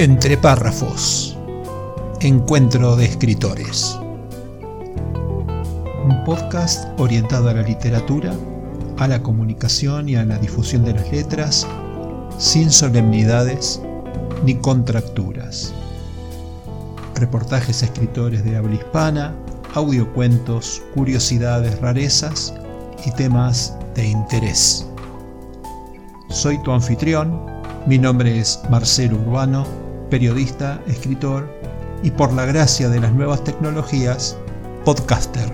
Entre párrafos. Encuentro de escritores. Un podcast orientado a la literatura, a la comunicación y a la difusión de las letras, sin solemnidades ni contracturas. Reportajes a escritores de habla hispana, audiocuentos, curiosidades, rarezas y temas de interés. Soy tu anfitrión, mi nombre es Marcelo Urbano periodista, escritor y por la gracia de las nuevas tecnologías, podcaster.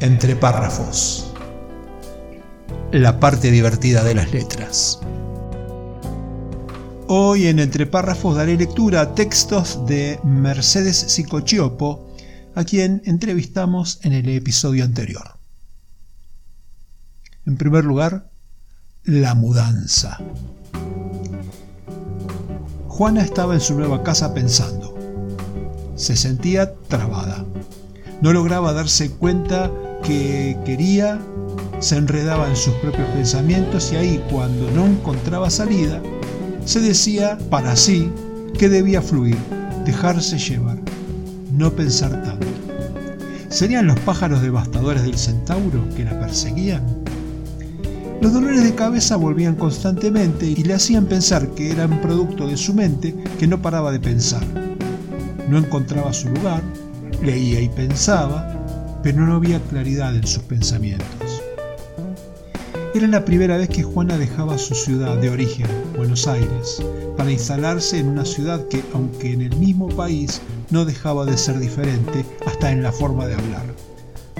Entre párrafos. La parte divertida de las letras. Hoy en Entre párrafos daré lectura a textos de Mercedes Sicochiopo, a quien entrevistamos en el episodio anterior. En primer lugar, la mudanza. Juana estaba en su nueva casa pensando. Se sentía trabada. No lograba darse cuenta que quería, se enredaba en sus propios pensamientos y ahí cuando no encontraba salida, se decía para sí que debía fluir, dejarse llevar, no pensar tanto. ¿Serían los pájaros devastadores del centauro que la perseguían? Los dolores de cabeza volvían constantemente y le hacían pensar que eran producto de su mente que no paraba de pensar. No encontraba su lugar, leía y pensaba, pero no había claridad en sus pensamientos. Era la primera vez que Juana dejaba su ciudad de origen, Buenos Aires, para instalarse en una ciudad que, aunque en el mismo país, no dejaba de ser diferente hasta en la forma de hablar.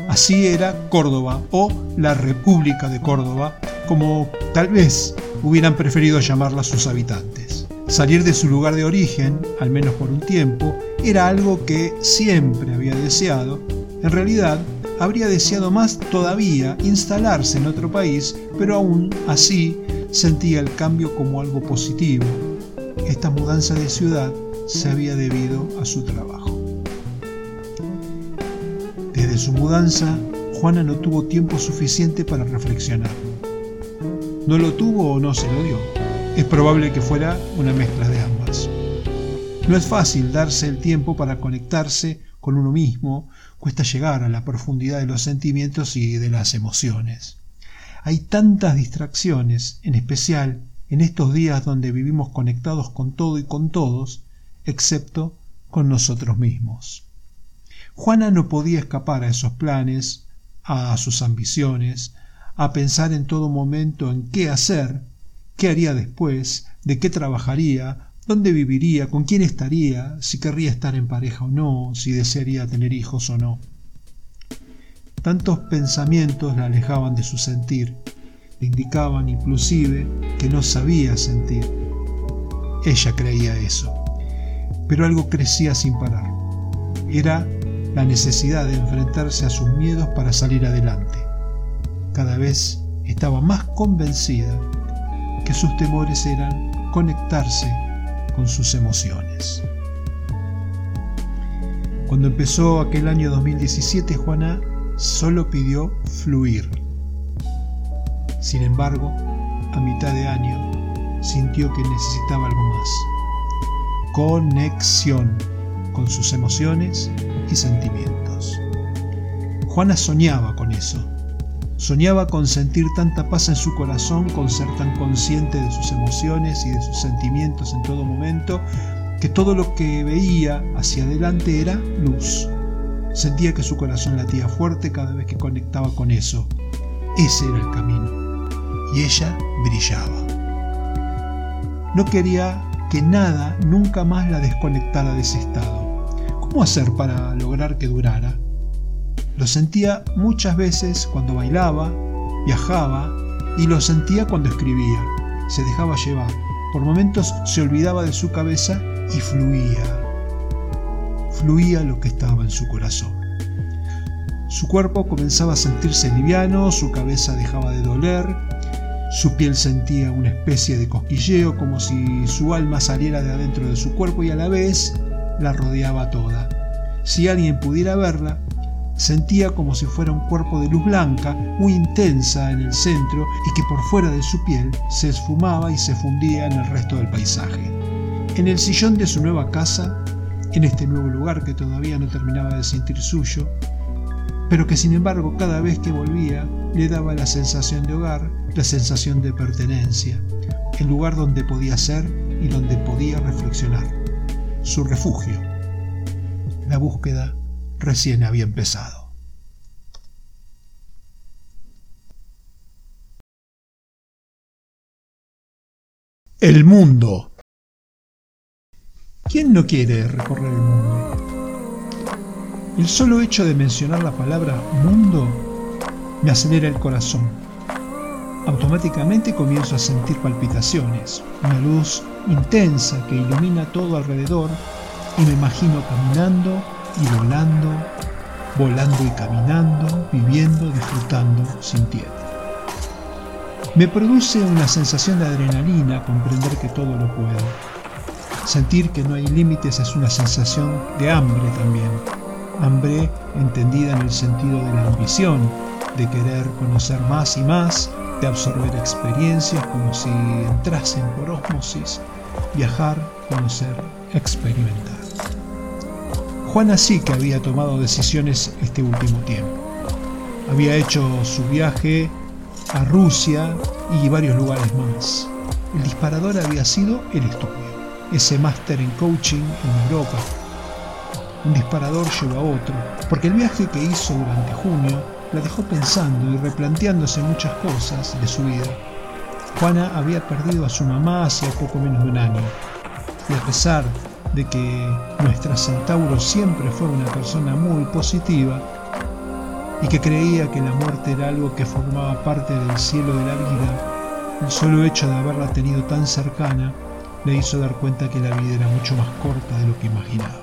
Así era Córdoba o la República de Córdoba, como tal vez hubieran preferido llamarla sus habitantes. Salir de su lugar de origen, al menos por un tiempo, era algo que siempre había deseado. En realidad, habría deseado más todavía instalarse en otro país, pero aún así sentía el cambio como algo positivo. Esta mudanza de ciudad se había debido a su trabajo. Desde su mudanza, Juana no tuvo tiempo suficiente para reflexionar. ¿No lo tuvo o no se lo dio? Es probable que fuera una mezcla de ambas. No es fácil darse el tiempo para conectarse con uno mismo, cuesta llegar a la profundidad de los sentimientos y de las emociones. Hay tantas distracciones, en especial en estos días donde vivimos conectados con todo y con todos, excepto con nosotros mismos. Juana no podía escapar a esos planes, a sus ambiciones, a pensar en todo momento en qué hacer, qué haría después, de qué trabajaría, dónde viviría, con quién estaría, si querría estar en pareja o no, si desearía tener hijos o no. Tantos pensamientos la alejaban de su sentir, le indicaban inclusive que no sabía sentir. Ella creía eso, pero algo crecía sin parar. Era la necesidad de enfrentarse a sus miedos para salir adelante cada vez estaba más convencida que sus temores eran conectarse con sus emociones. Cuando empezó aquel año 2017, Juana solo pidió fluir. Sin embargo, a mitad de año sintió que necesitaba algo más. Conexión con sus emociones y sentimientos. Juana soñaba con eso Soñaba con sentir tanta paz en su corazón, con ser tan consciente de sus emociones y de sus sentimientos en todo momento, que todo lo que veía hacia adelante era luz. Sentía que su corazón latía fuerte cada vez que conectaba con eso. Ese era el camino. Y ella brillaba. No quería que nada nunca más la desconectara de ese estado. ¿Cómo hacer para lograr que durara? Lo sentía muchas veces cuando bailaba, viajaba y lo sentía cuando escribía. Se dejaba llevar. Por momentos se olvidaba de su cabeza y fluía. Fluía lo que estaba en su corazón. Su cuerpo comenzaba a sentirse liviano, su cabeza dejaba de doler, su piel sentía una especie de cosquilleo como si su alma saliera de adentro de su cuerpo y a la vez la rodeaba toda. Si alguien pudiera verla, Sentía como si fuera un cuerpo de luz blanca, muy intensa en el centro y que por fuera de su piel se esfumaba y se fundía en el resto del paisaje. En el sillón de su nueva casa, en este nuevo lugar que todavía no terminaba de sentir suyo, pero que sin embargo cada vez que volvía le daba la sensación de hogar, la sensación de pertenencia, el lugar donde podía ser y donde podía reflexionar, su refugio. La búsqueda recién había empezado. El mundo. ¿Quién no quiere recorrer el mundo? El solo hecho de mencionar la palabra mundo me acelera el corazón. Automáticamente comienzo a sentir palpitaciones, una luz intensa que ilumina todo alrededor y me imagino caminando y volando, volando y caminando, viviendo, disfrutando, sintiendo. Me produce una sensación de adrenalina comprender que todo lo puedo. Sentir que no hay límites es una sensación de hambre también hambre entendida en el sentido de la ambición, de querer conocer más y más, de absorber experiencias como si entrasen por ósmosis, viajar, conocer, experimentar. Juana sí que había tomado decisiones este último tiempo. Había hecho su viaje a Rusia y varios lugares más. El disparador había sido el estudio, ese máster en coaching en Europa, un disparador llevó a otro, porque el viaje que hizo durante junio la dejó pensando y replanteándose muchas cosas de su vida. Juana había perdido a su mamá hace poco menos de un año, y a pesar de que nuestra Centauro siempre fue una persona muy positiva y que creía que la muerte era algo que formaba parte del cielo de la vida, el solo hecho de haberla tenido tan cercana le hizo dar cuenta que la vida era mucho más corta de lo que imaginaba.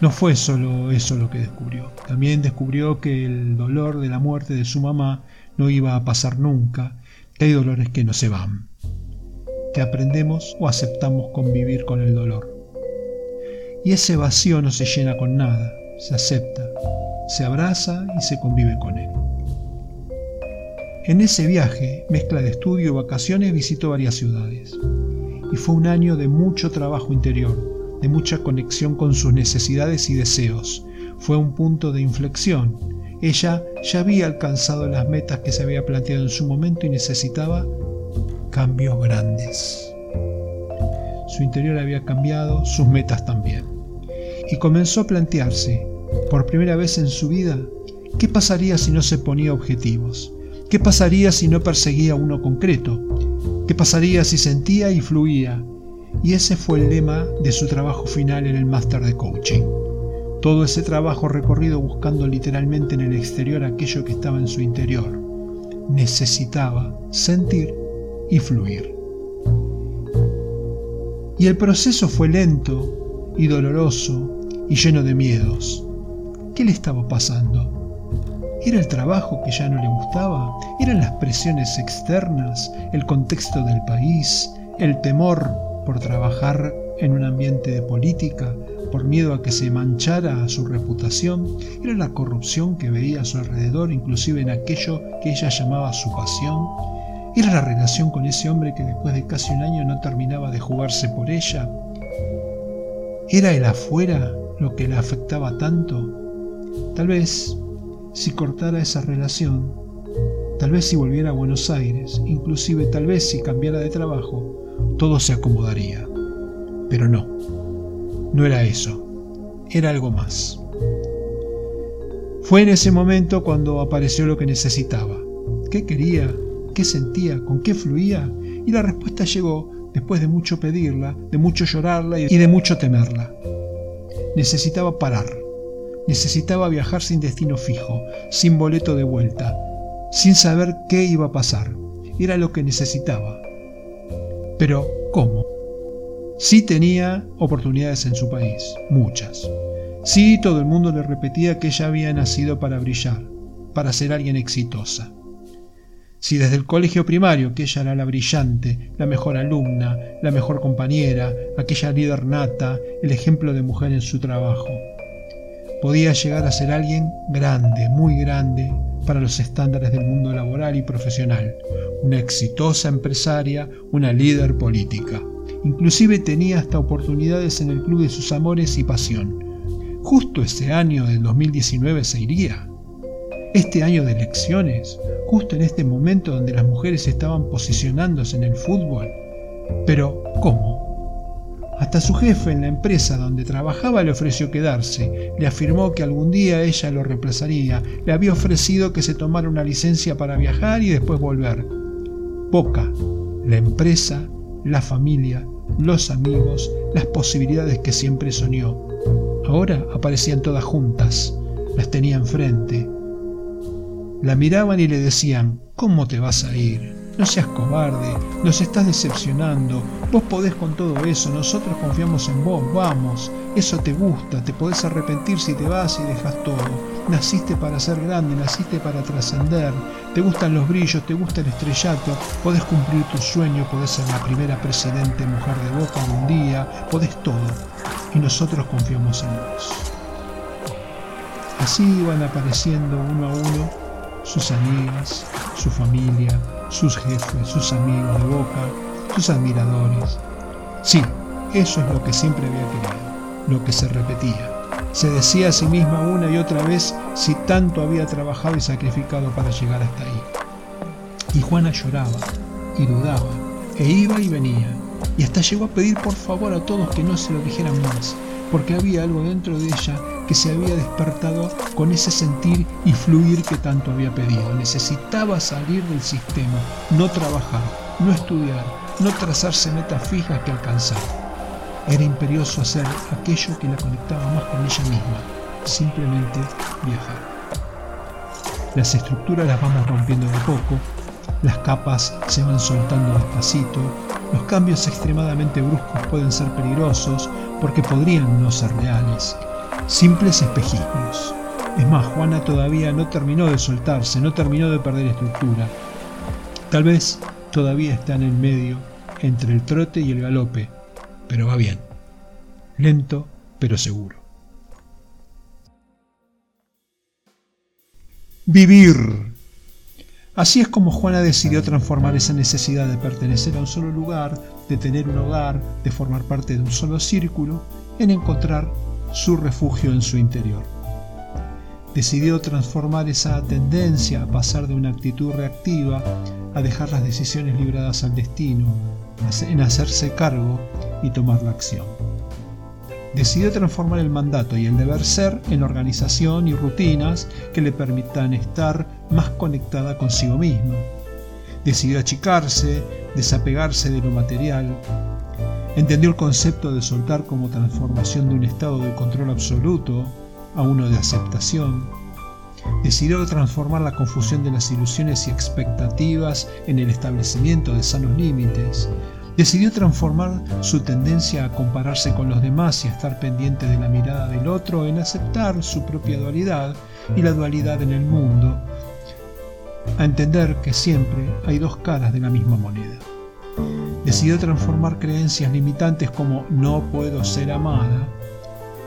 No fue solo eso lo que descubrió, también descubrió que el dolor de la muerte de su mamá no iba a pasar nunca, hay dolores que no se van, que aprendemos o aceptamos convivir con el dolor. Y ese vacío no se llena con nada, se acepta, se abraza y se convive con él. En ese viaje, mezcla de estudio y vacaciones, visitó varias ciudades. Y fue un año de mucho trabajo interior, de mucha conexión con sus necesidades y deseos. Fue un punto de inflexión. Ella ya había alcanzado las metas que se había planteado en su momento y necesitaba cambios grandes. Su interior había cambiado, sus metas también. Y comenzó a plantearse, por primera vez en su vida, qué pasaría si no se ponía objetivos, qué pasaría si no perseguía uno concreto, qué pasaría si sentía y fluía, y ese fue el lema de su trabajo final en el máster de coaching. Todo ese trabajo recorrido buscando literalmente en el exterior aquello que estaba en su interior. Necesitaba sentir y fluir. Y el proceso fue lento y doloroso y lleno de miedos. ¿Qué le estaba pasando? ¿Era el trabajo que ya no le gustaba? ¿Eran las presiones externas? ¿El contexto del país? ¿El temor por trabajar en un ambiente de política, por miedo a que se manchara su reputación, era la corrupción que veía a su alrededor, inclusive en aquello que ella llamaba su pasión, era la relación con ese hombre que después de casi un año no terminaba de jugarse por ella, era el afuera lo que le afectaba tanto. Tal vez, si cortara esa relación, tal vez si volviera a Buenos Aires, inclusive tal vez si cambiara de trabajo, todo se acomodaría. Pero no, no era eso, era algo más. Fue en ese momento cuando apareció lo que necesitaba. ¿Qué quería? ¿Qué sentía? ¿Con qué fluía? Y la respuesta llegó después de mucho pedirla, de mucho llorarla y de mucho temerla. Necesitaba parar. Necesitaba viajar sin destino fijo, sin boleto de vuelta, sin saber qué iba a pasar. Era lo que necesitaba. Pero, ¿cómo? Sí tenía oportunidades en su país, muchas. Sí, todo el mundo le repetía que ella había nacido para brillar, para ser alguien exitosa. Si desde el colegio primario que ella era la brillante, la mejor alumna, la mejor compañera, aquella líder nata, el ejemplo de mujer en su trabajo. podía llegar a ser alguien grande, muy grande, para los estándares del mundo laboral y profesional, una exitosa empresaria, una líder política. Inclusive tenía hasta oportunidades en el club de sus amores y pasión. Justo ese año del 2019 se iría. Este año de elecciones, justo en este momento donde las mujeres estaban posicionándose en el fútbol. Pero, ¿cómo? Hasta su jefe en la empresa donde trabajaba le ofreció quedarse, le afirmó que algún día ella lo reemplazaría, le había ofrecido que se tomara una licencia para viajar y después volver. Poca, la empresa, la familia, los amigos, las posibilidades que siempre soñó. Ahora aparecían todas juntas, las tenía enfrente. La miraban y le decían, ¿cómo te vas a ir? No seas cobarde, nos estás decepcionando, vos podés con todo eso, nosotros confiamos en vos, vamos, eso te gusta, te podés arrepentir si te vas y dejas todo. Naciste para ser grande, naciste para trascender, te gustan los brillos, te gusta el estrellato, podés cumplir tu sueño, podés ser la primera presidente mujer de Boca un día, podés todo, y nosotros confiamos en vos. Así iban apareciendo uno a uno sus amigas, su familia, sus jefes, sus amigos de boca, sus admiradores. Sí, eso es lo que siempre había querido, lo que se repetía. Se decía a sí misma una y otra vez si tanto había trabajado y sacrificado para llegar hasta ahí. Y Juana lloraba y dudaba, e iba y venía, y hasta llegó a pedir por favor a todos que no se lo dijeran más, porque había algo dentro de ella que se había despertado con ese sentir y fluir que tanto había pedido. Necesitaba salir del sistema, no trabajar, no estudiar, no trazarse metas fijas que alcanzar. Era imperioso hacer aquello que la conectaba más con ella misma, simplemente viajar. Las estructuras las vamos rompiendo de poco, las capas se van soltando despacito, los cambios extremadamente bruscos pueden ser peligrosos porque podrían no ser reales simples espejismos. Es más, Juana todavía no terminó de soltarse, no terminó de perder estructura. Tal vez todavía está en el medio, entre el trote y el galope, pero va bien. Lento, pero seguro. Vivir. Así es como Juana decidió transformar esa necesidad de pertenecer a un solo lugar, de tener un hogar, de formar parte de un solo círculo, en encontrar su refugio en su interior. Decidió transformar esa tendencia a pasar de una actitud reactiva a dejar las decisiones libradas al destino, en hacerse cargo y tomar la acción. Decidió transformar el mandato y el deber ser en organización y rutinas que le permitan estar más conectada consigo misma. Decidió achicarse, desapegarse de lo material, Entendió el concepto de soltar como transformación de un estado de control absoluto a uno de aceptación. Decidió transformar la confusión de las ilusiones y expectativas en el establecimiento de sanos límites. Decidió transformar su tendencia a compararse con los demás y a estar pendiente de la mirada del otro en aceptar su propia dualidad y la dualidad en el mundo, a entender que siempre hay dos caras de la misma moneda decidió transformar creencias limitantes como no puedo ser amada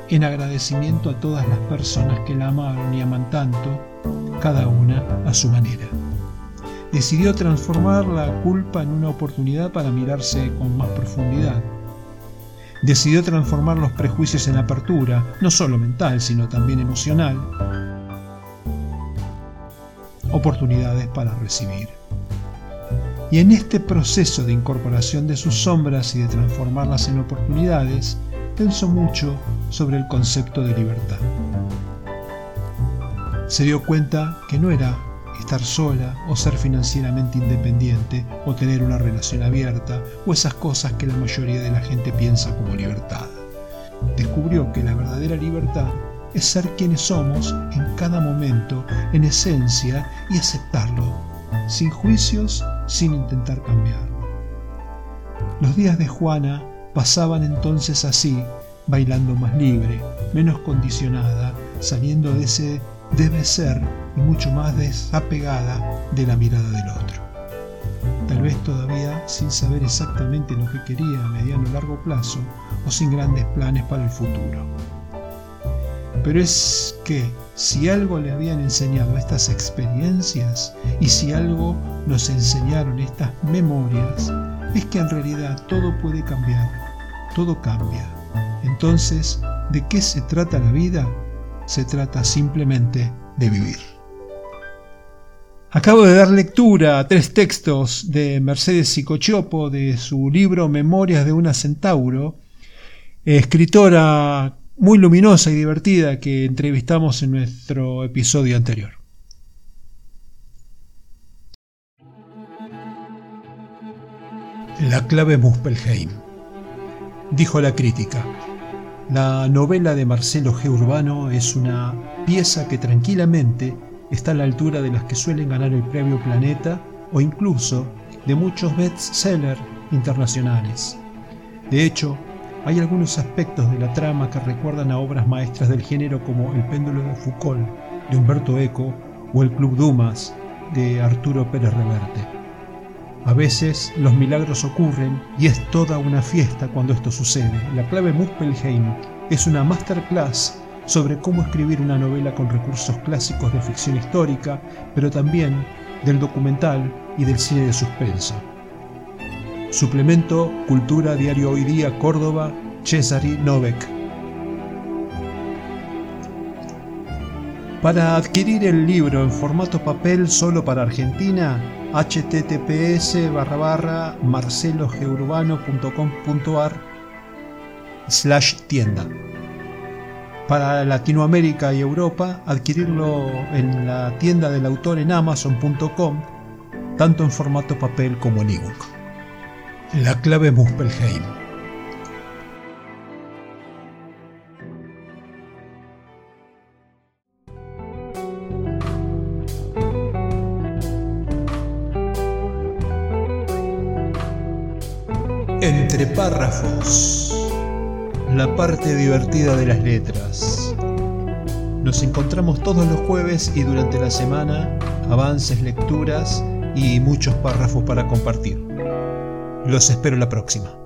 en agradecimiento a todas las personas que la amaron y aman tanto, cada una a su manera. Decidió transformar la culpa en una oportunidad para mirarse con más profundidad. Decidió transformar los prejuicios en apertura, no solo mental, sino también emocional. Oportunidades para recibir. Y en este proceso de incorporación de sus sombras y de transformarlas en oportunidades, pensó mucho sobre el concepto de libertad. Se dio cuenta que no era estar sola o ser financieramente independiente o tener una relación abierta o esas cosas que la mayoría de la gente piensa como libertad. Descubrió que la verdadera libertad es ser quienes somos en cada momento, en esencia, y aceptarlo, sin juicios sin intentar cambiarlo. Los días de Juana pasaban entonces así, bailando más libre, menos condicionada, saliendo de ese debe ser y mucho más desapegada de la mirada del otro. Tal vez todavía sin saber exactamente lo que quería a mediano o largo plazo o sin grandes planes para el futuro. Pero es que si algo le habían enseñado estas experiencias y si algo nos enseñaron estas memorias, es que en realidad todo puede cambiar, todo cambia. Entonces, ¿de qué se trata la vida? Se trata simplemente de vivir. Acabo de dar lectura a tres textos de Mercedes Psicochopo de su libro Memorias de una Centauro, escritora muy luminosa y divertida que entrevistamos en nuestro episodio anterior. La clave Muspelheim. Dijo la crítica. La novela de Marcelo G. Urbano es una pieza que tranquilamente está a la altura de las que suelen ganar el premio Planeta o incluso de muchos bestsellers internacionales. De hecho, hay algunos aspectos de la trama que recuerdan a obras maestras del género como El péndulo de Foucault de Humberto Eco o El Club Dumas de Arturo Pérez Reverte. A veces los milagros ocurren y es toda una fiesta cuando esto sucede. La clave Muspelheim es una masterclass sobre cómo escribir una novela con recursos clásicos de ficción histórica, pero también del documental y del cine de suspenso. Suplemento Cultura Diario Hoy Día Córdoba, Cesari Novek. Para adquirir el libro en formato papel solo para Argentina, https barra barra slash tienda. Para Latinoamérica y Europa, adquirirlo en la tienda del autor en amazon.com, tanto en formato papel como en ebook. La clave Muspelheim. Entre párrafos. La parte divertida de las letras. Nos encontramos todos los jueves y durante la semana avances, lecturas y muchos párrafos para compartir. Los espero la próxima.